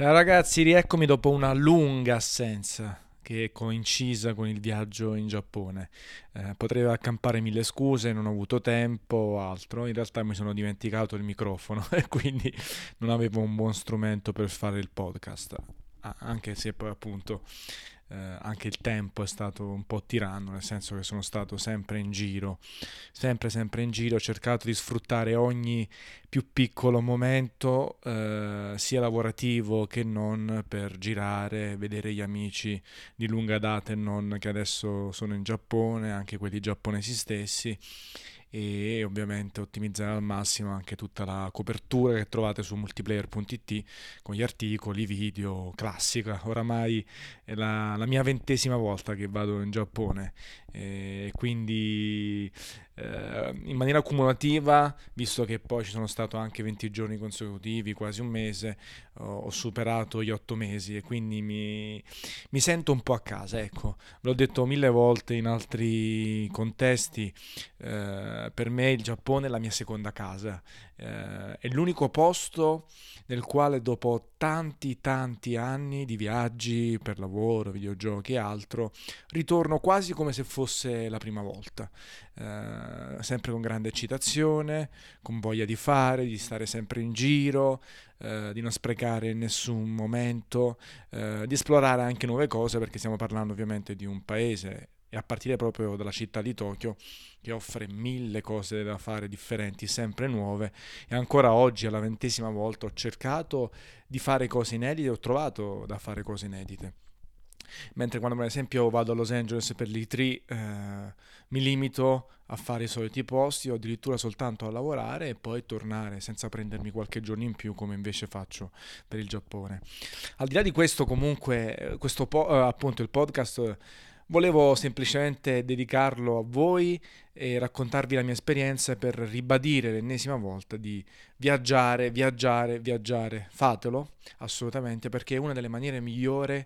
Ciao ragazzi, rieccomi dopo una lunga assenza che è coincisa con il viaggio in Giappone. Eh, potrei accampare mille scuse, non ho avuto tempo o altro, in realtà mi sono dimenticato il microfono e quindi non avevo un buon strumento per fare il podcast, anche se poi appunto eh, anche il tempo è stato un po' tiranno, nel senso che sono stato sempre in giro, sempre sempre in giro, ho cercato di sfruttare ogni più piccolo momento, eh, sia lavorativo che non, per girare, vedere gli amici di lunga data e non che adesso sono in Giappone, anche quelli giapponesi stessi e ovviamente ottimizzare al massimo anche tutta la copertura che trovate su multiplayer.it con gli articoli, video, classica. Oramai è la, la mia ventesima volta che vado in Giappone e quindi eh, in maniera cumulativa, visto che poi ci sono stato anche 20 giorni consecutivi, quasi un mese, ho, superato gli 8 mesi e quindi mi, mi, sento un po' a casa, ecco, l'ho detto mille volte in altri contesti, eh, per me il Giappone è la mia seconda casa, eh, è l'unico posto nel quale dopo tanti tanti anni di viaggi per lavoro, videogiochi e altro, ritorno quasi come se fosse la prima volta, eh, sempre con grande eccitazione, con voglia di fare, di stare sempre in giro, eh, di non sprecare nessun momento, eh, di esplorare anche nuove cose perché stiamo parlando ovviamente di un paese e a partire proprio dalla città di Tokyo che offre mille cose da fare differenti, sempre nuove e ancora oggi alla ventesima volta ho cercato di fare cose inedite, ho trovato da fare cose inedite. Mentre quando per esempio vado a Los Angeles per l'E3 eh, mi limito a fare i soliti posti o addirittura soltanto a lavorare e poi tornare senza prendermi qualche giorno in più come invece faccio per il Giappone. Al di là di questo comunque questo po- eh, appunto il podcast Volevo semplicemente dedicarlo a voi e raccontarvi la mia esperienza per ribadire l'ennesima volta di viaggiare, viaggiare, viaggiare. Fatelo assolutamente perché è una delle maniere migliori,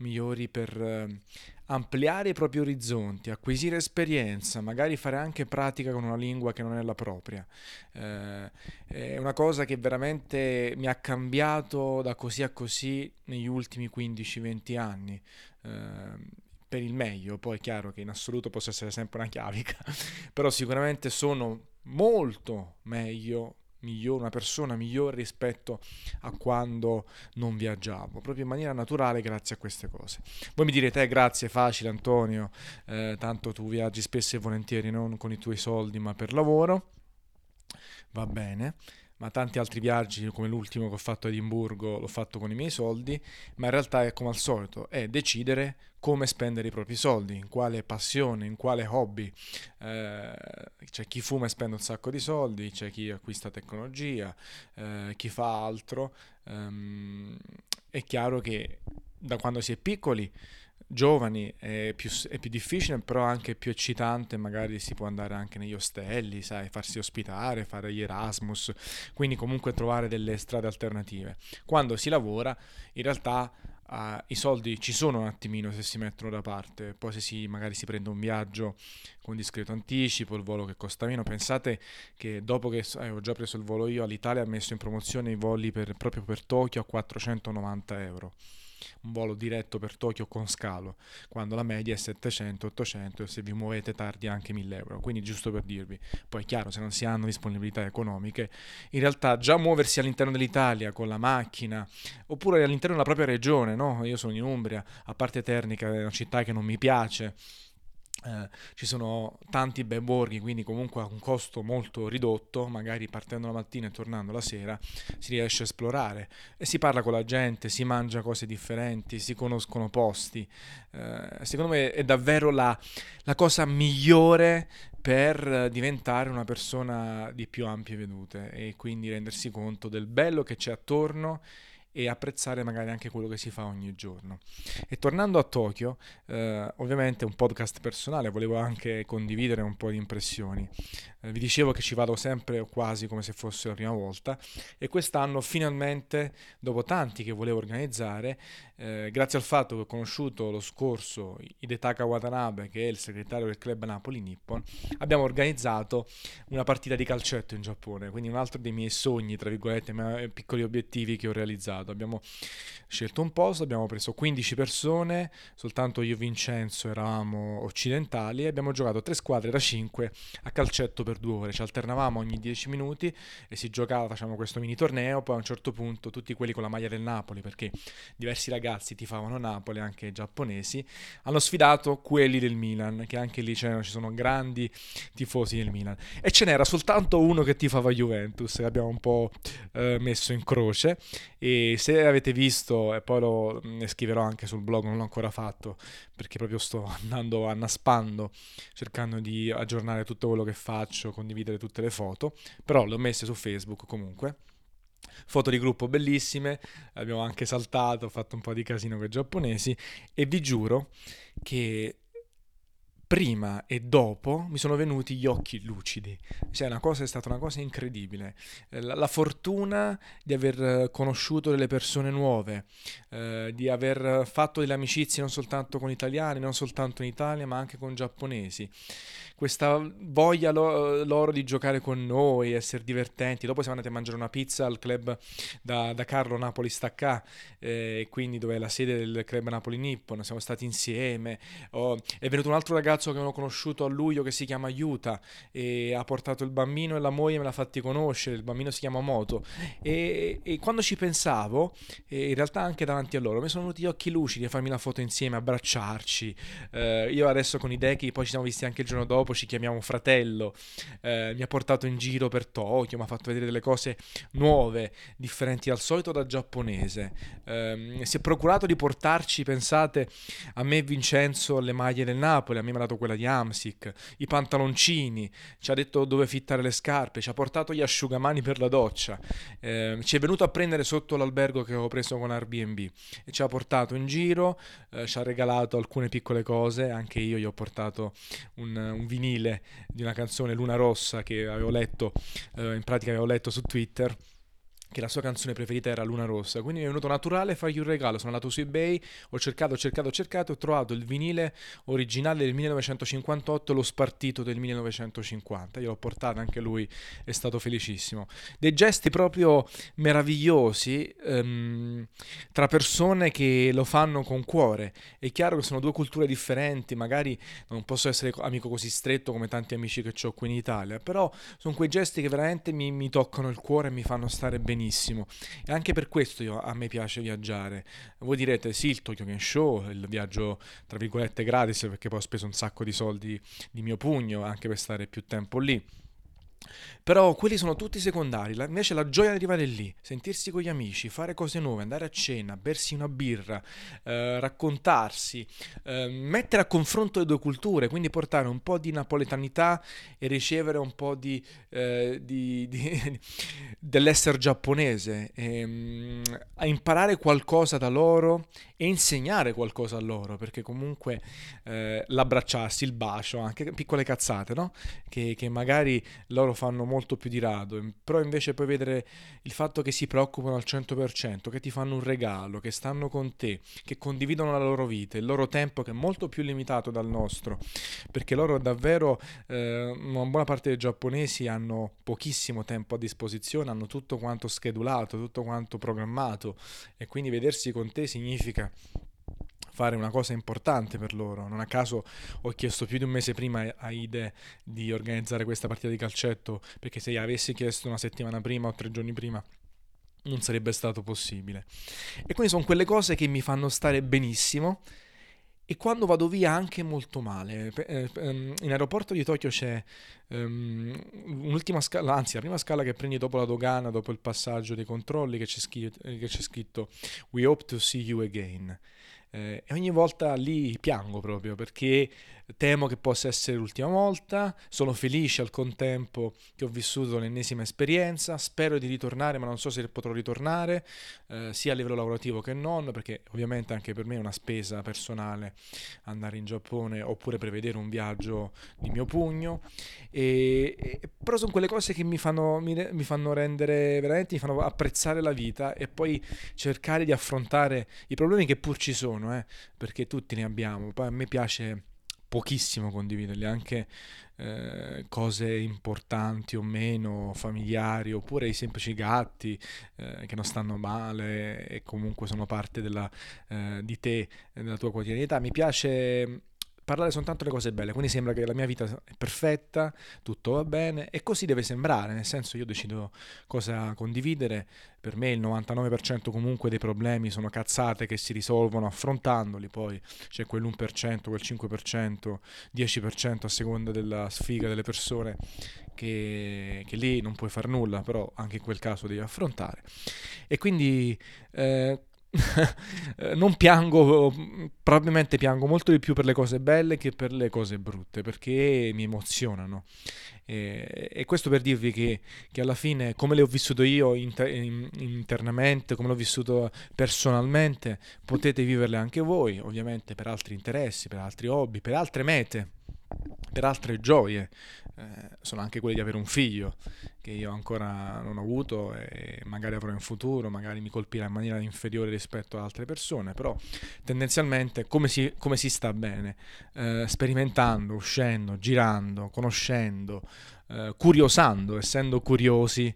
migliori per eh, ampliare i propri orizzonti, acquisire esperienza, magari fare anche pratica con una lingua che non è la propria. Eh, è una cosa che veramente mi ha cambiato da così a così negli ultimi 15-20 anni. Eh, per il meglio, poi è chiaro che in assoluto posso essere sempre una chiavica, però sicuramente sono molto meglio, migliore, una persona migliore rispetto a quando non viaggiavo, proprio in maniera naturale grazie a queste cose. Voi mi direte, eh, grazie, facile Antonio, eh, tanto tu viaggi spesso e volentieri non con i tuoi soldi ma per lavoro, va bene ma tanti altri viaggi come l'ultimo che ho fatto a Edimburgo l'ho fatto con i miei soldi, ma in realtà è come al solito, è decidere come spendere i propri soldi, in quale passione, in quale hobby. Eh, c'è chi fuma e spende un sacco di soldi, c'è chi acquista tecnologia, eh, chi fa altro. Um, è chiaro che da quando si è piccoli giovani è più, è più, difficile, però anche più eccitante, magari si può andare anche negli ostelli, sai, farsi ospitare, fare gli Erasmus, quindi comunque trovare delle strade alternative. Quando si lavora, in realtà uh, i soldi ci sono un attimino se si mettono da parte, poi se si magari si prende un viaggio con discreto anticipo, il volo che costa meno, pensate che dopo che eh, ho già preso il volo io all'Italia ha messo in promozione i voli per, proprio per Tokyo a 490 euro un volo diretto per Tokyo con scalo, quando la media è 700-800 e se vi muovete tardi anche 1000 euro. Quindi giusto per dirvi, poi è chiaro, se non si hanno disponibilità economiche, in realtà già muoversi all'interno dell'Italia con la macchina, oppure all'interno della propria regione, no? Io sono in Umbria, a parte Ternica, è una città che non mi piace, eh, ci sono tanti bei borghi, quindi comunque a un costo molto ridotto, magari partendo la mattina e tornando la sera, si riesce a esplorare e si parla con la gente, si mangia cose differenti, si conoscono posti. Eh, secondo me è davvero la, la cosa migliore per diventare una persona di più ampie vedute e quindi rendersi conto del bello che c'è attorno e apprezzare magari anche quello che si fa ogni giorno. E tornando a Tokyo, eh, ovviamente un podcast personale, volevo anche condividere un po' di impressioni. Eh, vi dicevo che ci vado sempre o quasi come se fosse la prima volta e quest'anno finalmente, dopo tanti che volevo organizzare, eh, grazie al fatto che ho conosciuto lo scorso Hidetaka Watanabe, che è il segretario del club Napoli Nippon, abbiamo organizzato una partita di calcetto in Giappone, quindi un altro dei miei sogni, tra virgolette, piccoli obiettivi che ho realizzato sfidato. Abbiamo scelto un posto, abbiamo preso 15 persone, soltanto io e Vincenzo eravamo occidentali e abbiamo giocato tre squadre da 5 a calcetto per due ore. Ci alternavamo ogni 10 minuti e si giocava, facciamo questo mini torneo, poi a un certo punto tutti quelli con la maglia del Napoli, perché diversi ragazzi tifavano Napoli, anche giapponesi, hanno sfidato quelli del Milan, che anche lì ci sono grandi tifosi del Milan. E ce n'era soltanto uno che tifava Juventus, che abbiamo un po' eh, messo in croce. E se avete visto, e poi lo ne scriverò anche sul blog, non l'ho ancora fatto, perché proprio sto andando annaspando, cercando di aggiornare tutto quello che faccio, condividere tutte le foto, però le ho messe su Facebook comunque. Foto di gruppo bellissime, abbiamo anche saltato, fatto un po' di casino con i giapponesi e vi giuro che prima e dopo mi sono venuti gli occhi lucidi. Cioè, cosa, è stata una cosa incredibile. Eh, la, la fortuna di aver conosciuto delle persone nuove, eh, di aver fatto delle amicizie non soltanto con italiani, non soltanto in Italia, ma anche con giapponesi questa voglia lo, loro di giocare con noi, essere divertenti. Dopo siamo andati a mangiare una pizza al club da, da Carlo Napoli Stacca, eh, quindi dove è la sede del club Napoli Nippon. Siamo stati insieme. Oh, è venuto un altro ragazzo che avevo conosciuto a luglio che si chiama Yuta e ha portato il bambino e la moglie me l'ha fatti conoscere. Il bambino si chiama Moto. E, e quando ci pensavo, in realtà anche davanti a loro, mi sono venuti gli occhi lucidi a farmi la foto insieme, abbracciarci. Eh, io adesso con i Dechi, poi ci siamo visti anche il giorno dopo ci chiamiamo fratello, eh, mi ha portato in giro per Tokyo, mi ha fatto vedere delle cose nuove, differenti dal solito da giapponese. Eh, si è procurato di portarci, pensate, a me Vincenzo le maglie del Napoli, a me mi ha dato quella di Amsic, i pantaloncini, ci ha detto dove fittare le scarpe, ci ha portato gli asciugamani per la doccia, eh, ci è venuto a prendere sotto l'albergo che avevo preso con Airbnb e ci ha portato in giro, eh, ci ha regalato alcune piccole cose, anche io gli ho portato un, un vinile di una canzone Luna Rossa che avevo letto, eh, in pratica avevo letto su Twitter che la sua canzone preferita era Luna Rossa, quindi mi è venuto naturale fargli un regalo, sono andato su eBay, ho cercato, cercato, cercato, ho trovato il vinile originale del 1958 lo spartito del 1950, io l'ho portato, anche lui è stato felicissimo. Dei gesti proprio meravigliosi um, tra persone che lo fanno con cuore, è chiaro che sono due culture differenti, magari non posso essere amico così stretto come tanti amici che ho qui in Italia, però sono quei gesti che veramente mi, mi toccano il cuore e mi fanno stare benissimo benissimo. E anche per questo io, a me piace viaggiare. Voi direte, sì, il Tokyo Game Show, il viaggio tra virgolette gratis, perché poi ho speso un sacco di soldi di mio pugno anche per stare più tempo lì. Però quelli sono tutti secondari, la, invece la gioia di arrivare lì, sentirsi con gli amici, fare cose nuove, andare a cena, bersi una birra, eh, raccontarsi, eh, mettere a confronto le due culture, quindi portare un po' di napoletanità e ricevere un po' di, eh, di, di dell'essere giapponese, ehm, a imparare qualcosa da loro e insegnare qualcosa a loro, perché comunque eh, l'abbracciarsi, il bacio, anche piccole cazzate, no? che, che magari loro fanno molto più di rado, però invece puoi vedere il fatto che si preoccupano al 100%, che ti fanno un regalo, che stanno con te, che condividono la loro vita, il loro tempo che è molto più limitato dal nostro, perché loro davvero, eh, una buona parte dei giapponesi hanno pochissimo tempo a disposizione, hanno tutto quanto schedulato, tutto quanto programmato e quindi vedersi con te significa fare una cosa importante per loro. Non a caso ho chiesto più di un mese prima a Ide di organizzare questa partita di calcetto, perché se avessi chiesto una settimana prima o tre giorni prima non sarebbe stato possibile. E quindi sono quelle cose che mi fanno stare benissimo e quando vado via anche molto male. Eh, ehm, in aeroporto di Tokyo c'è um, un'ultima scala, anzi la prima scala che prendi dopo la dogana, dopo il passaggio dei controlli, che c'è, scritto, che c'è scritto We hope to see you again. Eh, e ogni volta lì piango proprio perché temo che possa essere l'ultima volta, sono felice al contempo che ho vissuto l'ennesima esperienza, spero di ritornare ma non so se potrò ritornare eh, sia a livello lavorativo che non perché ovviamente anche per me è una spesa personale andare in Giappone oppure prevedere un viaggio di mio pugno. E, e, però sono quelle cose che mi fanno, mi, mi fanno rendere veramente, mi fanno apprezzare la vita e poi cercare di affrontare i problemi che pur ci sono eh, perché tutti ne abbiamo poi a me piace pochissimo condividerli, anche eh, cose importanti o meno, familiari, oppure i semplici gatti eh, che non stanno male e comunque sono parte della, eh, di te, della tua quotidianità. Mi piace parlare soltanto le cose belle, quindi sembra che la mia vita è perfetta, tutto va bene e così deve sembrare, nel senso io decido cosa condividere, per me il 99% comunque dei problemi sono cazzate che si risolvono affrontandoli, poi c'è quell'1%, quel 5%, 10% a seconda della sfiga delle persone che, che lì non puoi fare nulla, però anche in quel caso devi affrontare. E quindi... Eh, non piango, probabilmente piango molto di più per le cose belle che per le cose brutte, perché mi emozionano. E, e questo per dirvi che, che, alla fine, come le ho vissuto io inter, in, internamente, come l'ho vissuto personalmente, potete viverle anche voi, ovviamente per altri interessi, per altri hobby, per altre mete per altre gioie, eh, sono anche quelle di avere un figlio che io ancora non ho avuto e magari avrò in futuro, magari mi colpirà in maniera inferiore rispetto ad altre persone, però tendenzialmente come si, come si sta bene, eh, sperimentando, uscendo, girando, conoscendo, eh, curiosando, essendo curiosi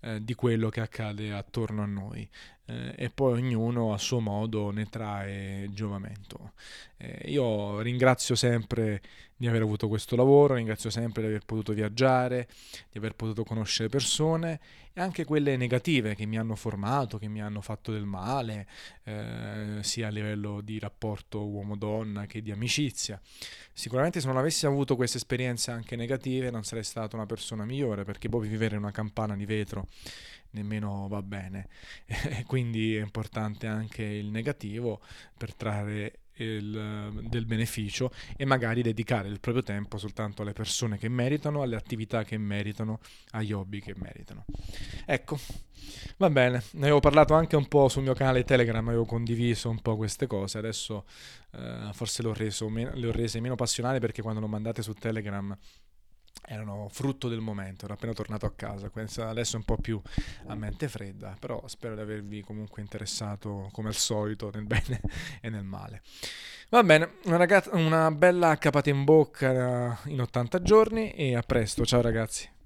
eh, di quello che accade attorno a noi eh, e poi ognuno a suo modo ne trae giovamento. Io ringrazio sempre di aver avuto questo lavoro, ringrazio sempre di aver potuto viaggiare, di aver potuto conoscere persone e anche quelle negative che mi hanno formato, che mi hanno fatto del male, eh, sia a livello di rapporto uomo-donna che di amicizia. Sicuramente se non avessi avuto queste esperienze anche negative non sarei stata una persona migliore perché poi vivere in una campana di vetro nemmeno va bene. Quindi è importante anche il negativo per trarre il, del beneficio e magari dedicare il proprio tempo soltanto alle persone che meritano, alle attività che meritano, agli hobby che meritano. Ecco, va bene, ne avevo parlato anche un po' sul mio canale Telegram, avevo condiviso un po' queste cose, adesso eh, forse le ho, reso, le ho rese meno passionali perché quando lo mandate su Telegram erano frutto del momento, ero appena tornato a casa, adesso è un po' più a mente fredda, però spero di avervi comunque interessato come al solito nel bene e nel male. Va bene, una, ragazza, una bella capata in bocca in 80 giorni e a presto, ciao ragazzi.